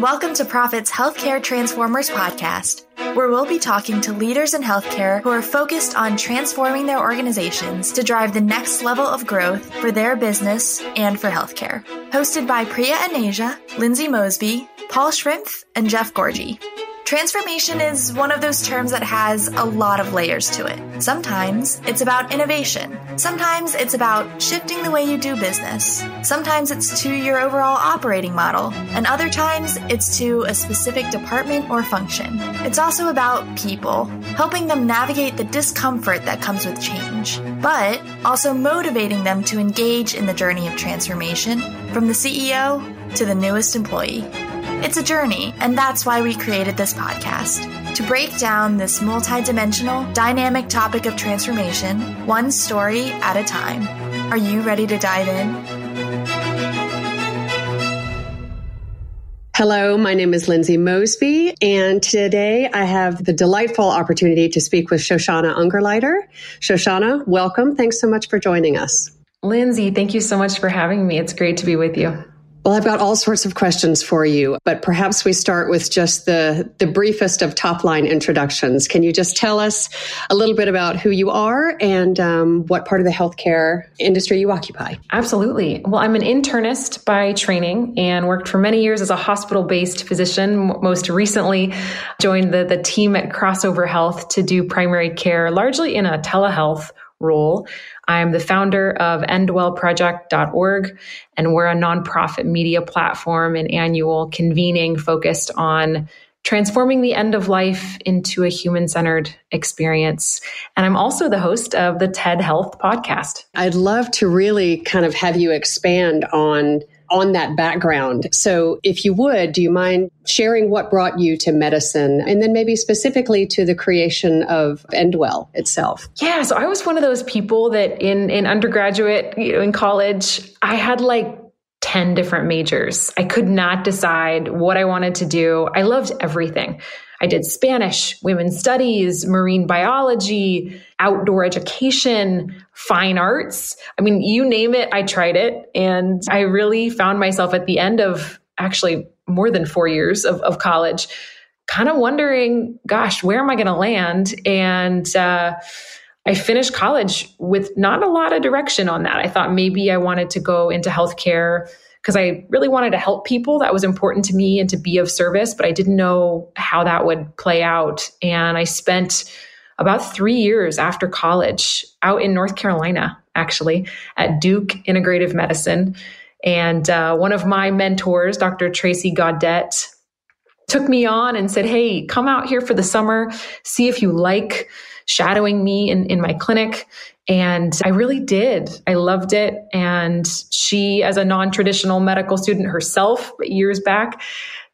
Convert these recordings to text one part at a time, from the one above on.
welcome to Prophet's Healthcare Transformers podcast, where we'll be talking to leaders in healthcare who are focused on transforming their organizations to drive the next level of growth for their business and for healthcare. Hosted by Priya Anasia, Lindsay Mosby, Paul Schrimpf, and Jeff Gourdji. Transformation is one of those terms that has a lot of layers to it. Sometimes it's about innovation. Sometimes it's about shifting the way you do business. Sometimes it's to your overall operating model. And other times it's to a specific department or function. It's also about people, helping them navigate the discomfort that comes with change, but also motivating them to engage in the journey of transformation from the CEO to the newest employee. It's a journey, and that's why we created this podcast to break down this multidimensional, dynamic topic of transformation, one story at a time. Are you ready to dive in? Hello, my name is Lindsay Mosby, and today I have the delightful opportunity to speak with Shoshana Ungerleider. Shoshana, welcome. Thanks so much for joining us. Lindsay, thank you so much for having me. It's great to be with you. Well, I've got all sorts of questions for you, but perhaps we start with just the, the briefest of top line introductions. Can you just tell us a little bit about who you are and um, what part of the healthcare industry you occupy? Absolutely. Well, I'm an internist by training and worked for many years as a hospital based physician. Most recently, joined the, the team at Crossover Health to do primary care, largely in a telehealth role. I'm the founder of endwellproject.org, and we're a nonprofit media platform and annual convening focused on transforming the end of life into a human centered experience. And I'm also the host of the TED Health podcast. I'd love to really kind of have you expand on on that background. So, if you would, do you mind sharing what brought you to medicine and then maybe specifically to the creation of End Well itself? Yeah, so I was one of those people that in in undergraduate, you know, in college, I had like 10 different majors. I could not decide what I wanted to do. I loved everything. I did Spanish, women's studies, marine biology, outdoor education, fine arts. I mean, you name it, I tried it. And I really found myself at the end of actually more than four years of, of college, kind of wondering, gosh, where am I going to land? And, uh, I finished college with not a lot of direction on that. I thought maybe I wanted to go into healthcare because I really wanted to help people. That was important to me and to be of service, but I didn't know how that would play out. And I spent about three years after college out in North Carolina, actually, at Duke Integrative Medicine. And uh, one of my mentors, Dr. Tracy Gaudet, took me on and said, Hey, come out here for the summer, see if you like shadowing me in, in my clinic. And I really did. I loved it. And she, as a non traditional medical student herself, years back,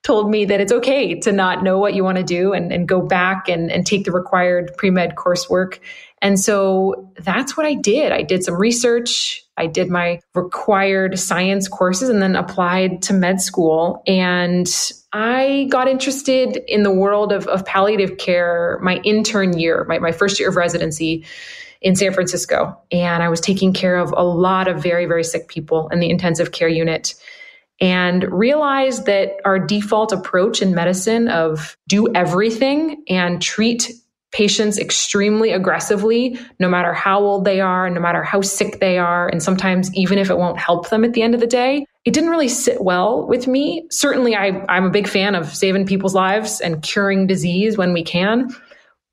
told me that it's okay to not know what you want to do and, and go back and, and take the required pre med coursework. And so that's what I did. I did some research. I did my required science courses and then applied to med school. And I got interested in the world of, of palliative care my intern year, my, my first year of residency in San Francisco. And I was taking care of a lot of very, very sick people in the intensive care unit and realized that our default approach in medicine of do everything and treat patients extremely aggressively, no matter how old they are, no matter how sick they are, and sometimes even if it won't help them at the end of the day, it didn't really sit well with me. Certainly, I, I'm a big fan of saving people's lives and curing disease when we can,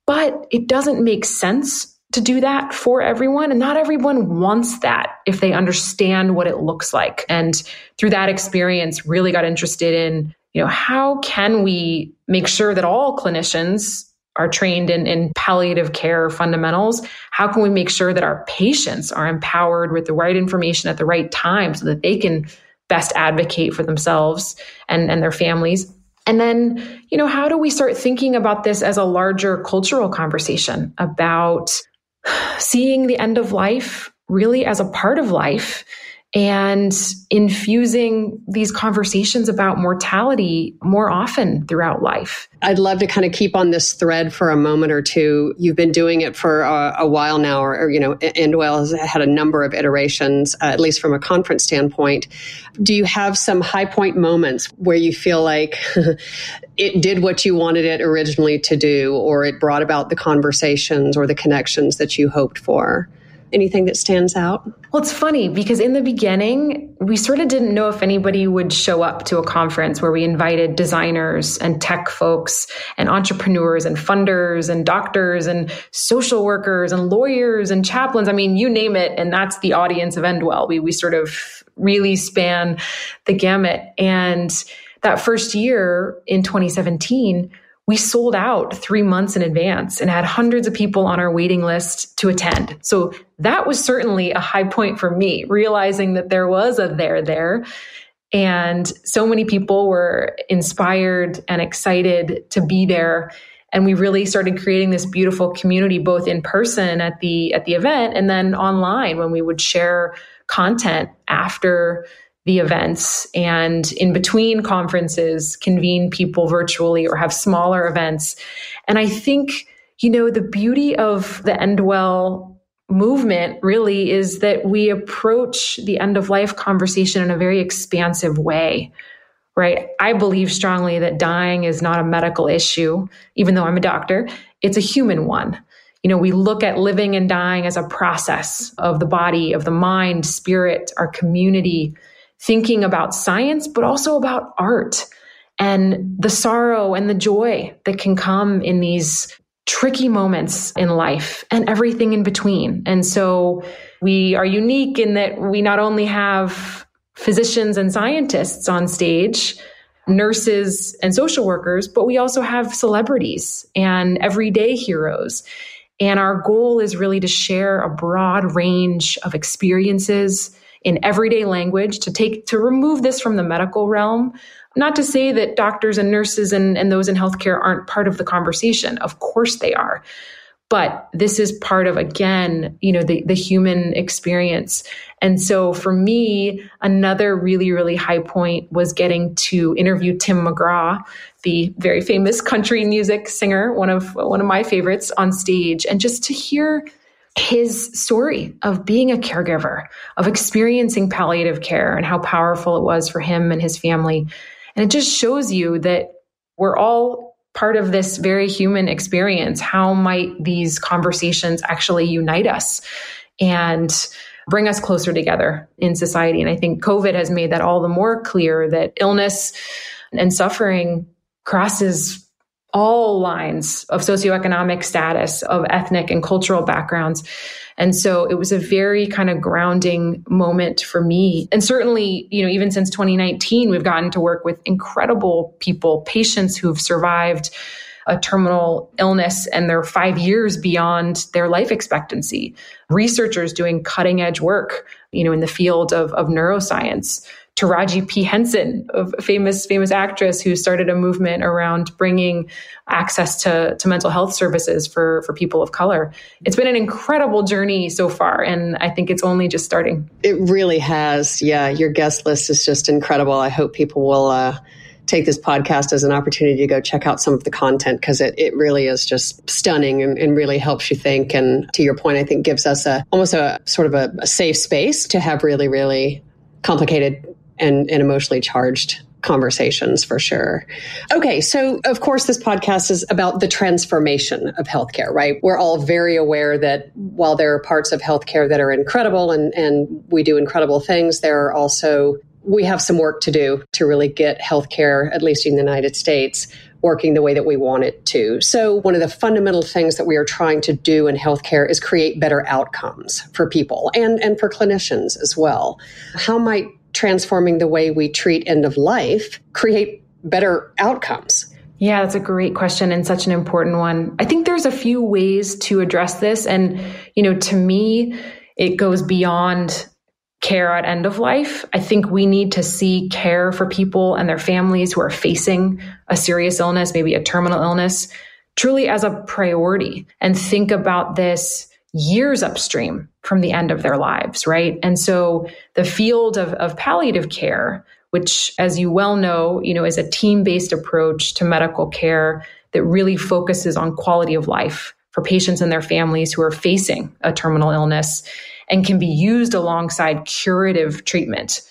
but it doesn't make sense to do that for everyone. And not everyone wants that if they understand what it looks like. And through that experience, really got interested in, you know, how can we make sure that all clinicians are trained in, in palliative care fundamentals? How can we make sure that our patients are empowered with the right information at the right time so that they can best advocate for themselves and, and their families. And then, you know, how do we start thinking about this as a larger cultural conversation about seeing the end of life really as a part of life and infusing these conversations about mortality more often throughout life. I'd love to kind of keep on this thread for a moment or two. You've been doing it for a, a while now, or, or, you know, End Well has had a number of iterations, uh, at least from a conference standpoint. Do you have some high point moments where you feel like it did what you wanted it originally to do, or it brought about the conversations or the connections that you hoped for? Anything that stands out? Well, it's funny because in the beginning, we sort of didn't know if anybody would show up to a conference where we invited designers and tech folks and entrepreneurs and funders and doctors and social workers and lawyers and chaplains. I mean, you name it. And that's the audience of End Well. We, we sort of really span the gamut. And that first year in 2017, we sold out three months in advance and had hundreds of people on our waiting list to attend. So that was certainly a high point for me, realizing that there was a there there. And so many people were inspired and excited to be there. And we really started creating this beautiful community, both in person at the at the event and then online when we would share content after the events and in between conferences convene people virtually or have smaller events. And I think, you know, the beauty of the End Well movement really is that we approach the end of life conversation in a very expansive way. Right. I believe strongly that dying is not a medical issue, even though I'm a doctor. It's a human one. You know, we look at living and dying as a process of the body, of the mind, spirit, our community, thinking about science, but also about art and the sorrow and the joy that can come in these tricky moments in life and everything in between. And so we are unique in that we not only have physicians and scientists on stage, nurses and social workers, but we also have celebrities and everyday heroes. And our goal is really to share a broad range of experiences in everyday language to take to remove this from the medical realm. Not to say that doctors and nurses and, and those in healthcare aren't part of the conversation. Of course they are. But this is part of again you know the, the human experience. And so for me another really really high point was getting to interview tim mcgraw the very famous country music singer one of one of my favorites on stage. And just to hear his story of being a caregiver, of experiencing palliative care and how powerful it was for him and his family. And it just shows you that we're all part of this very human experience. How might these conversations actually unite us and bring us closer together in society? And I think COVID has made that all the more clear that illness and suffering crosses all lines of socioeconomic status, of ethnic and cultural backgrounds. And so it was a very kind of grounding moment for me. And certainly, you know, even since 2019, we've gotten to work with incredible people, patients who've survived a terminal illness and they're five years beyond their life expectancy. Researchers doing cutting edge work, you know, in the field of, of neuroscience Taraji P. Henson, a famous, famous actress who started a movement around bringing access to, to mental health services for, for people of color. It's been an incredible journey so far, and I think it's only just starting. It really has. Yeah, your guest list is just incredible. I hope people will uh, take this podcast as an opportunity to go check out some of the content because it, it really is just stunning and, and, really helps you think. And to your point, I think gives us a almost a sort of a, a safe space to have really, really complicated and, and emotionally charged conversations for sure. Okay, so of course, this podcast is about the transformation of healthcare, right? We're all very aware that while there are parts of healthcare that are incredible and, and we do incredible things, there are also, we have some work to do to really get healthcare, at least in the United States, working the way that we want it to. So, one of the fundamental things that we are trying to do in healthcare is create better outcomes for people and, and for clinicians as well. How might transforming the way we treat end of life create better outcomes? Yeah, that's a great question and such an important one. I think there's a few ways to address this. And, you know, to me, it goes beyond care at end of life. I think we need to see care for people and their families who are facing a serious illness, maybe a terminal illness, truly as a priority and think about this years upstream from the end of their lives, right? And so the field of, of palliative care, which, as you well know, you know, is a team-based approach to medical care that really focuses on quality of life for patients and their families who are facing a terminal illness and can be used alongside curative treatment.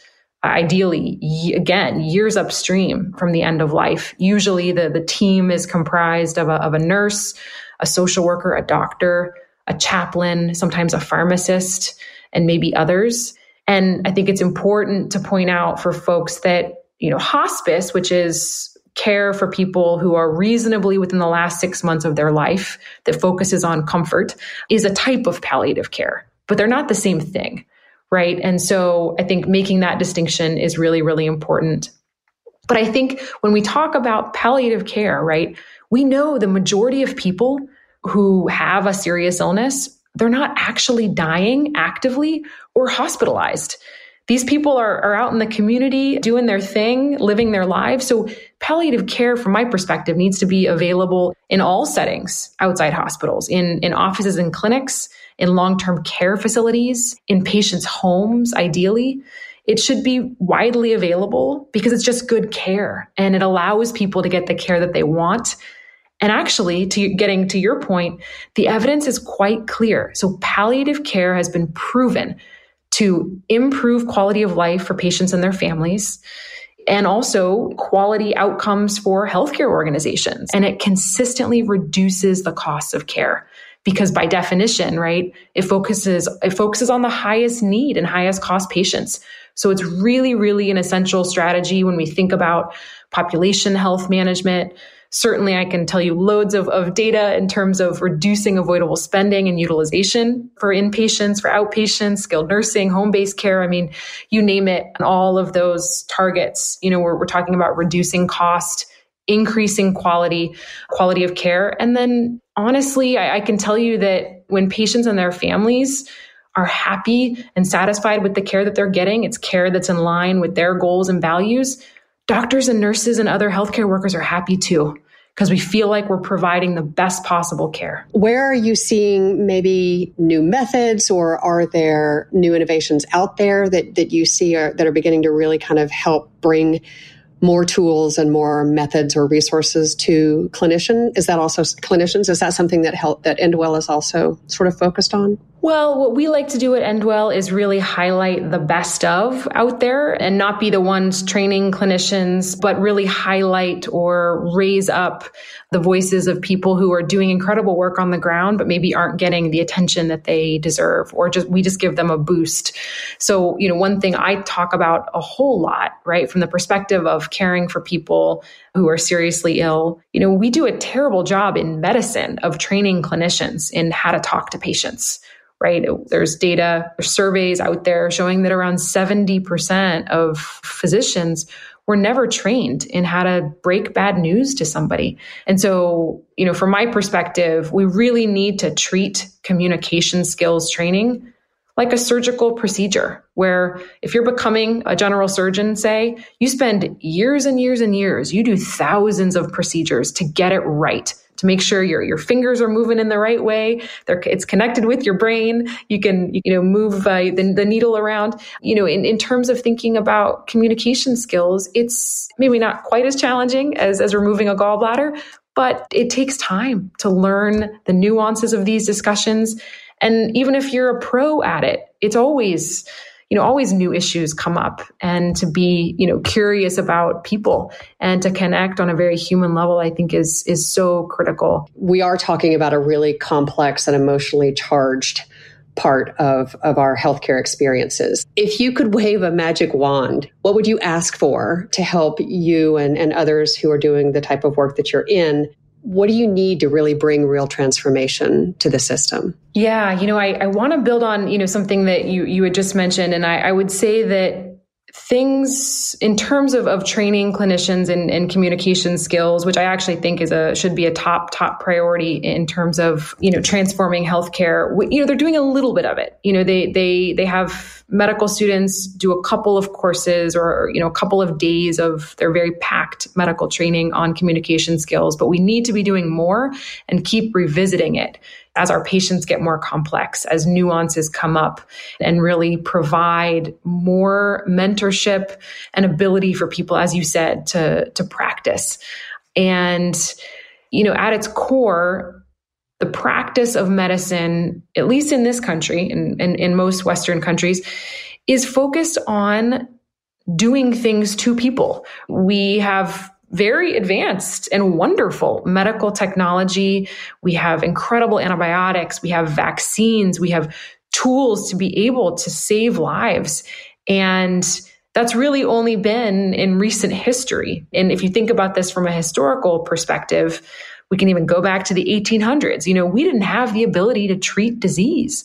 Ideally, again, years upstream from the end of life. Usually, the, the team is comprised of a, of a nurse, a social worker, a doctor, a chaplain, sometimes a pharmacist, and maybe others. And I think it's important to point out for folks that, you know, hospice, which is care for people who are reasonably within the last six months of their life that focuses on comfort, is a type of palliative care, but they're not the same thing. Right. And so I think making that distinction is really, really important. But I think when we talk about palliative care, right, we know the majority of people who have a serious illness, they're not actually dying actively or hospitalized. These people are, are out in the community doing their thing, living their lives. So, palliative care, from my perspective, needs to be available in all settings outside hospitals, in, in offices and clinics, in long term care facilities, in patients' homes, ideally. It should be widely available because it's just good care and it allows people to get the care that they want and actually, to getting to your point, the evidence is quite clear. So palliative care has been proven to improve quality of life for patients and their families and also quality outcomes for healthcare organizations. And it consistently reduces the costs of care because by definition, right, it focuses, it focuses on the highest need and highest cost patients. So it's really, really an essential strategy when we think about population health management, certainly I can tell you loads of, of data in terms of reducing avoidable spending and utilization for inpatients, for outpatients, skilled nursing, home-based care. I mean, you name it, and all of those targets, you know, we're, we're talking about reducing cost, increasing quality, quality of care. And then honestly, I, I can tell you that when patients and their families are happy and satisfied with the care that they're getting, it's care that's in line with their goals and values doctors and nurses and other healthcare workers are happy too because we feel like we're providing the best possible care. Where are you seeing maybe new methods or are there new innovations out there that, that you see are, that are beginning to really kind of help bring more tools and more methods or resources to clinician? Is that also clinicians? Is that something that help that End Well is also sort of focused on? Well, what we like to do at End Well is really highlight the best of out there and not be the ones training clinicians, but really highlight or raise up the voices of people who are doing incredible work on the ground, but maybe aren't getting the attention that they deserve, or just we just give them a boost. So, you know, one thing I talk about a whole lot, right, from the perspective of caring for people who are seriously ill, you know, we do a terrible job in medicine of training clinicians in how to talk to patients right? There's data, there's surveys out there showing that around 70% of physicians were never trained in how to break bad news to somebody. And so, you know, from my perspective, we really need to treat communication skills training like a surgical procedure, where if you're becoming a general surgeon, say, you spend years and years and years, you do thousands of procedures to get it right to make sure your your fingers are moving in the right way. They're, it's connected with your brain. You can you know move uh, the, the needle around. You know, in, in terms of thinking about communication skills, it's maybe not quite as challenging as as removing a gallbladder, but it takes time to learn the nuances of these discussions. And even if you're a pro at it, it's always you know always new issues come up and to be you know curious about people and to connect on a very human level i think is is so critical we are talking about a really complex and emotionally charged part of, of our healthcare experiences. If you could wave a magic wand, what would you ask for to help you and, and others who are doing the type of work that you're in what do you need to really bring real transformation to the system? Yeah, you know, I, I want to build on, you know, something that you you had just mentioned. And I, I would say that things in terms of, of training clinicians and, and communication skills, which I actually think is a should be a top top priority in terms of you know transforming healthcare. You know they're doing a little bit of it. You know they they they have medical students do a couple of courses or you know a couple of days of their very packed medical training on communication skills, but we need to be doing more and keep revisiting it as our patients get more complex, as nuances come up, and really provide more mentorship and ability for people, as you said, to, to practice. And, you know, at its core, the practice of medicine, at least in this country and in, in, in most Western countries, is focused on doing things to people. We have very advanced and wonderful medical technology. We have incredible antibiotics. We have vaccines. We have tools to be able to save lives. And that's really only been in recent history. And if you think about this from a historical perspective, we can even go back to the 1800s. You know, we didn't have the ability to treat disease.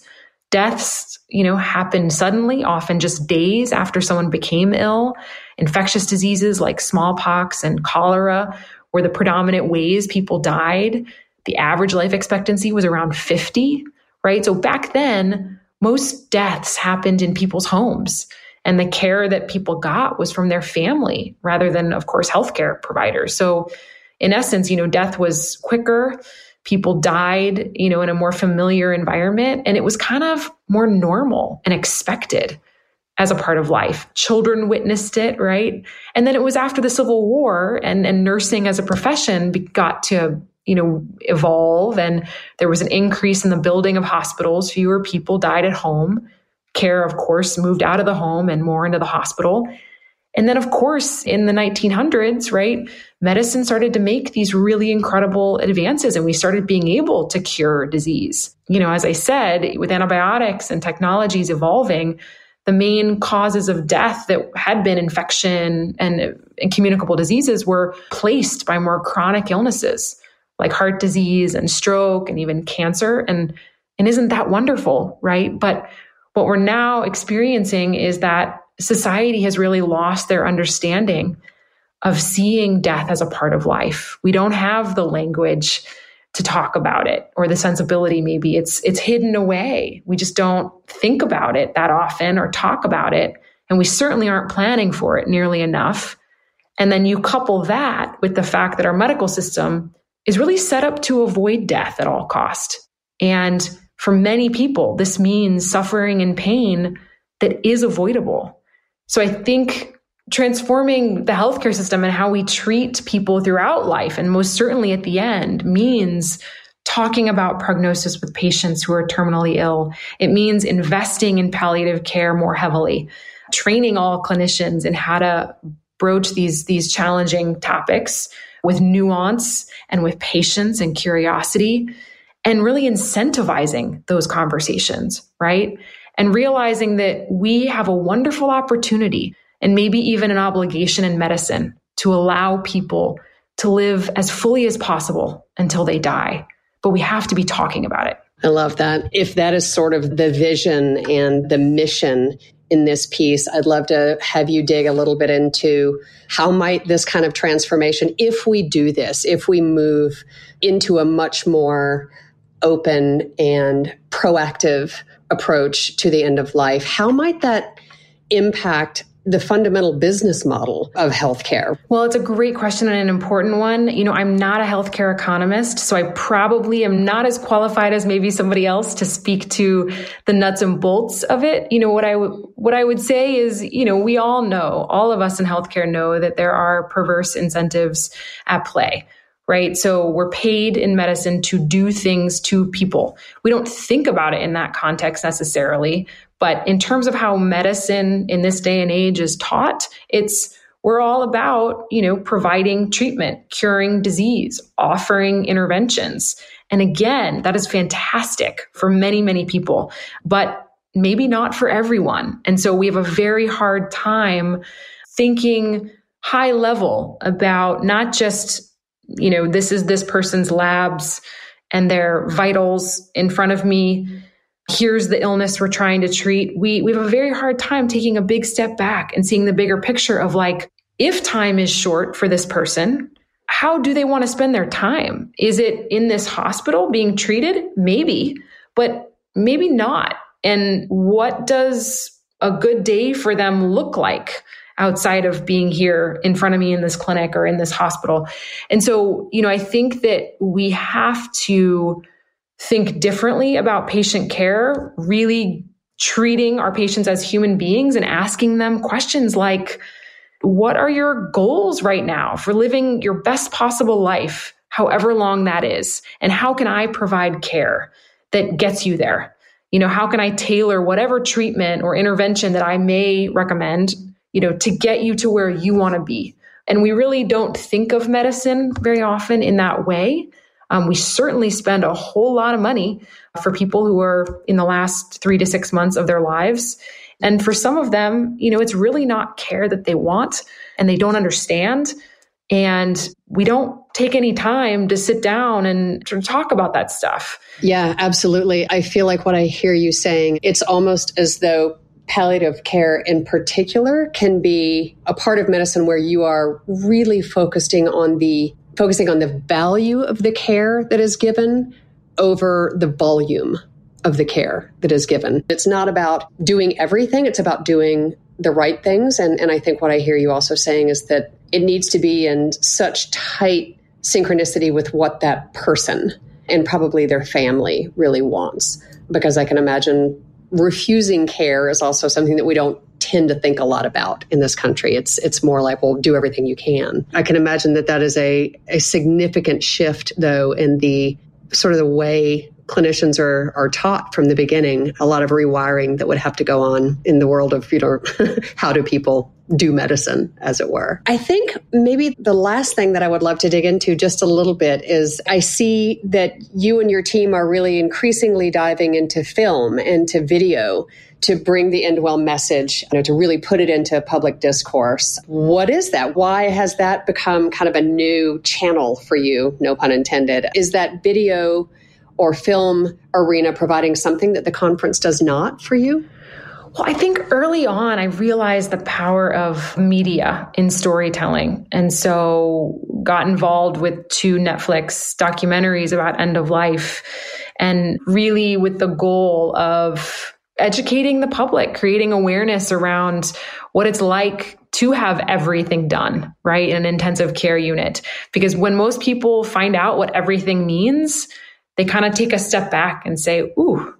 Deaths, you know, happened suddenly, often just days after someone became ill. Infectious diseases like smallpox and cholera were the predominant ways people died. The average life expectancy was around 50, right? So back then, most deaths happened in people's homes. And the care that people got was from their family rather than, of course, healthcare providers. So, in essence, you know, death was quicker people died, you know, in a more familiar environment. And it was kind of more normal and expected as a part of life. Children witnessed it, right? And then it was after the Civil War and, and nursing as a profession got to, you know, evolve. And there was an increase in the building of hospitals. Fewer people died at home. Care, of course, moved out of the home and more into the hospital. And then, of course, in the 1900s, right, medicine started to make these really incredible advances and we started being able to cure disease. You know, as I said, with antibiotics and technologies evolving, the main causes of death that had been infection and, communicable diseases were placed by more chronic illnesses like heart disease and stroke and even cancer. And, and isn't that wonderful, right? But what we're now experiencing is that society has really lost their understanding of seeing death as a part of life. We don't have the language to talk about it or the sensibility maybe it's it's hidden away. We just don't think about it that often or talk about it and we certainly aren't planning for it nearly enough. And then you couple that with the fact that our medical system is really set up to avoid death at all cost. And for many people this means suffering and pain that is avoidable so I think transforming the healthcare system and how we treat people throughout life, and most certainly at the end, means talking about prognosis with patients who are terminally ill. It means investing in palliative care more heavily, training all clinicians in how to broach these, these challenging topics with nuance and with patience and curiosity, and really incentivizing those conversations, right? and realizing that we have a wonderful opportunity and maybe even an obligation in medicine to allow people to live as fully as possible until they die. But we have to be talking about it. I love that. If that is sort of the vision and the mission in this piece, I'd love to have you dig a little bit into how might this kind of transformation, if we do this, if we move into a much more open and proactive approach to the end of life, how might that impact the fundamental business model of healthcare? Well, it's a great question and an important one. You know, I'm not a healthcare economist, so I probably am not as qualified as maybe somebody else to speak to the nuts and bolts of it. You know, what I w- what I would say is, you know, we all know, all of us in healthcare know that there are perverse incentives at play right? So we're paid in medicine to do things to people. We don't think about it in that context necessarily, but in terms of how medicine in this day and age is taught, it's we're all about, you know, providing treatment, curing disease, offering interventions. And again, that is fantastic for many, many people, but maybe not for everyone. And so we have a very hard time thinking high level about not just you know, this is this person's labs and their vitals in front of me. Here's the illness we're trying to treat. We, we have a very hard time taking a big step back and seeing the bigger picture of like, if time is short for this person, how do they want to spend their time? Is it in this hospital being treated? Maybe, but maybe not. And what does a good day for them look like? outside of being here in front of me in this clinic or in this hospital. And so, you know, I think that we have to think differently about patient care, really treating our patients as human beings and asking them questions like, what are your goals right now for living your best possible life, however long that is? And how can I provide care that gets you there? You know, how can I tailor whatever treatment or intervention that I may recommend, you know, to get you to where you want to be? And we really don't think of medicine very often in that way. Um, we certainly spend a whole lot of money for people who are in the last three to six months of their lives. And for some of them, you know, it's really not care that they want and they don't understand. And we don't take any time to sit down and to talk about that stuff. Yeah, absolutely. I feel like what I hear you saying, it's almost as though palliative care in particular can be a part of medicine where you are really focusing on the focusing on the value of the care that is given over the volume of the care that is given. It's not about doing everything, it's about doing the right things. And, and I think what I hear you also saying is that it needs to be in such tight synchronicity with what that person and probably their family really wants. Because I can imagine refusing care is also something that we don't tend to think a lot about in this country. It's it's more like, well, do everything you can. I can imagine that that is a, a significant shift, though, in the sort of the way clinicians are are taught from the beginning a lot of rewiring that would have to go on in the world of you know how do people do medicine as it were i think maybe the last thing that i would love to dig into just a little bit is i see that you and your team are really increasingly diving into film and to video to bring the End Well message, you know, to really put it into public discourse. What is that? Why has that become kind of a new channel for you? No pun intended. Is that video or film arena providing something that the conference does not for you? Well, I think early on, I realized the power of media in storytelling. And so got involved with two Netflix documentaries about end of life and really with the goal of educating the public, creating awareness around what it's like to have everything done, right? In an intensive care unit. Because when most people find out what everything means, they kind of take a step back and say, Ooh,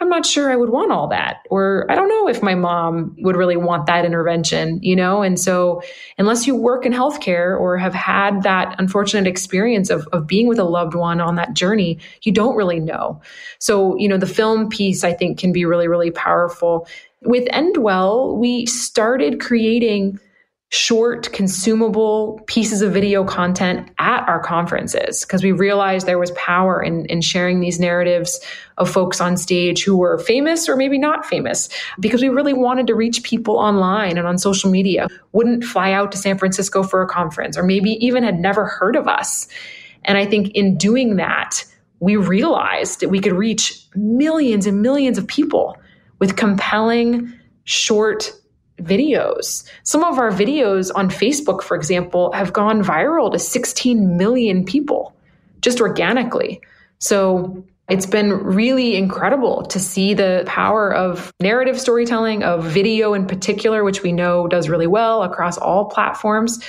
I'm not sure I would want all that. Or I don't know if my mom would really want that intervention, you know? And so, unless you work in healthcare or have had that unfortunate experience of, of being with a loved one on that journey, you don't really know. So, you know, the film piece I think can be really, really powerful. With End Well, we started creating short, consumable pieces of video content at our conferences because we realized there was power in, in sharing these narratives of folks on stage who were famous or maybe not famous because we really wanted to reach people online and on social media, wouldn't fly out to San Francisco for a conference or maybe even had never heard of us. And I think in doing that, we realized that we could reach millions and millions of people with compelling, short, videos. Some of our videos on Facebook, for example, have gone viral to 16 million people just organically. So it's been really incredible to see the power of narrative storytelling, of video in particular, which we know does really well across all platforms.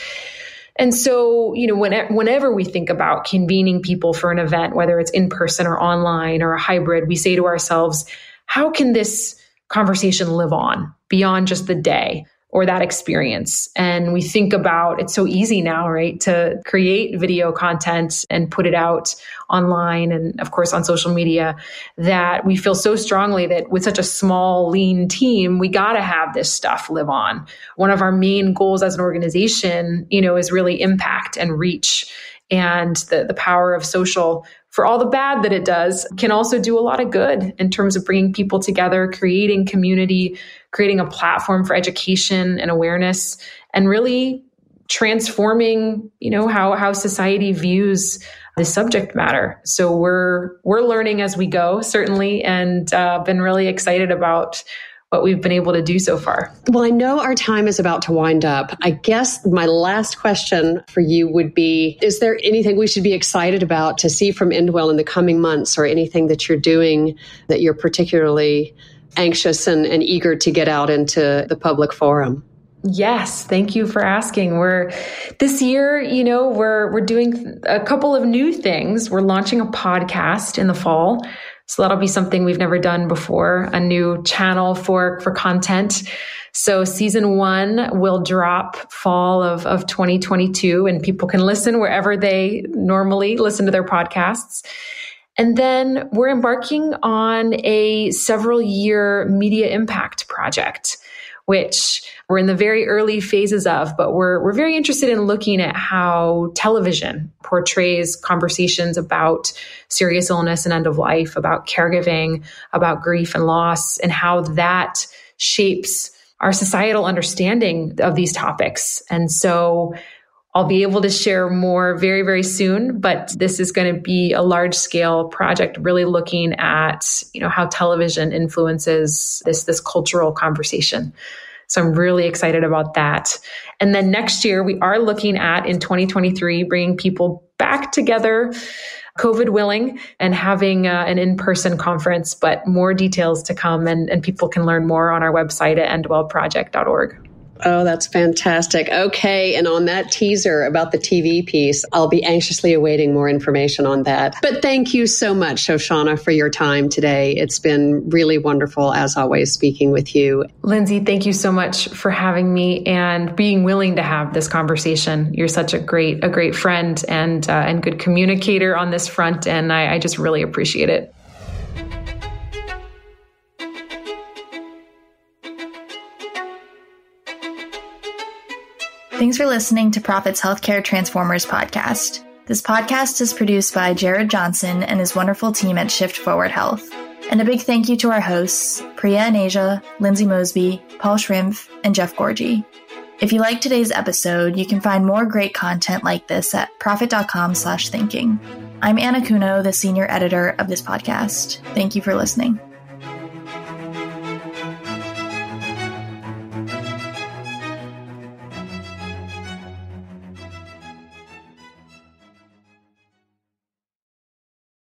And so, you know, whenever we think about convening people for an event, whether it's in person or online or a hybrid, we say to ourselves, how can this conversation live on beyond just the day or that experience. And we think about it's so easy now, right, to create video content and put it out online and, of course, on social media that we feel so strongly that with such a small, lean team, we got to have this stuff live on. One of our main goals as an organization, you know, is really impact and reach and the, the power of social for all the bad that it does, can also do a lot of good in terms of bringing people together, creating community, creating a platform for education and awareness, and really transforming, you know, how, how society views the subject matter. So we're we're learning as we go, certainly, and uh, been really excited about what we've been able to do so far. Well, I know our time is about to wind up. I guess my last question for you would be Is there anything we should be excited about to see from End Well in the coming months or anything that you're doing that you're particularly anxious and, and eager to get out into the public forum? Yes, thank you for asking. We're this year, you know, we're we're doing a couple of new things. We're launching a podcast in the fall. So that'll be something we've never done before, a new channel for for content. So season one will drop fall of, of 2022 and people can listen wherever they normally listen to their podcasts. And then we're embarking on a several year media impact project, which we're in the very early phases of, but we're, we're very interested in looking at how television portrays conversations about serious illness and end of life, about caregiving, about grief and loss, and how that shapes our societal understanding of these topics. And so I'll be able to share more very, very soon, but this is going to be a large scale project really looking at, you know, how television influences this, this cultural conversation. So I'm really excited about that. And then next year we are looking at in 2023, bringing people back together COVID willing and having uh, an in person conference, but more details to come. And, and people can learn more on our website at endwellproject.org. Oh, that's fantastic. Okay. And on that teaser about the TV piece, I'll be anxiously awaiting more information on that. But thank you so much, Shoshana, for your time today. It's been really wonderful, as always, speaking with you. Lindsay, thank you so much for having me and being willing to have this conversation. You're such a great, a great friend and, uh, and good communicator on this front. And I, I just really appreciate it. Thanks for listening to Prophet's Healthcare Transformers podcast. This podcast is produced by Jared Johnson and his wonderful team at Shift Forward Health. And a big thank you to our hosts, Priya Anasia, Lindsay Mosby, Paul Schrimpf, and Jeff Gourdji. If you like today's episode, you can find more great content like this at prophet.com slash thinking. I'm Anna Kuno, the senior editor of this podcast. Thank you for listening.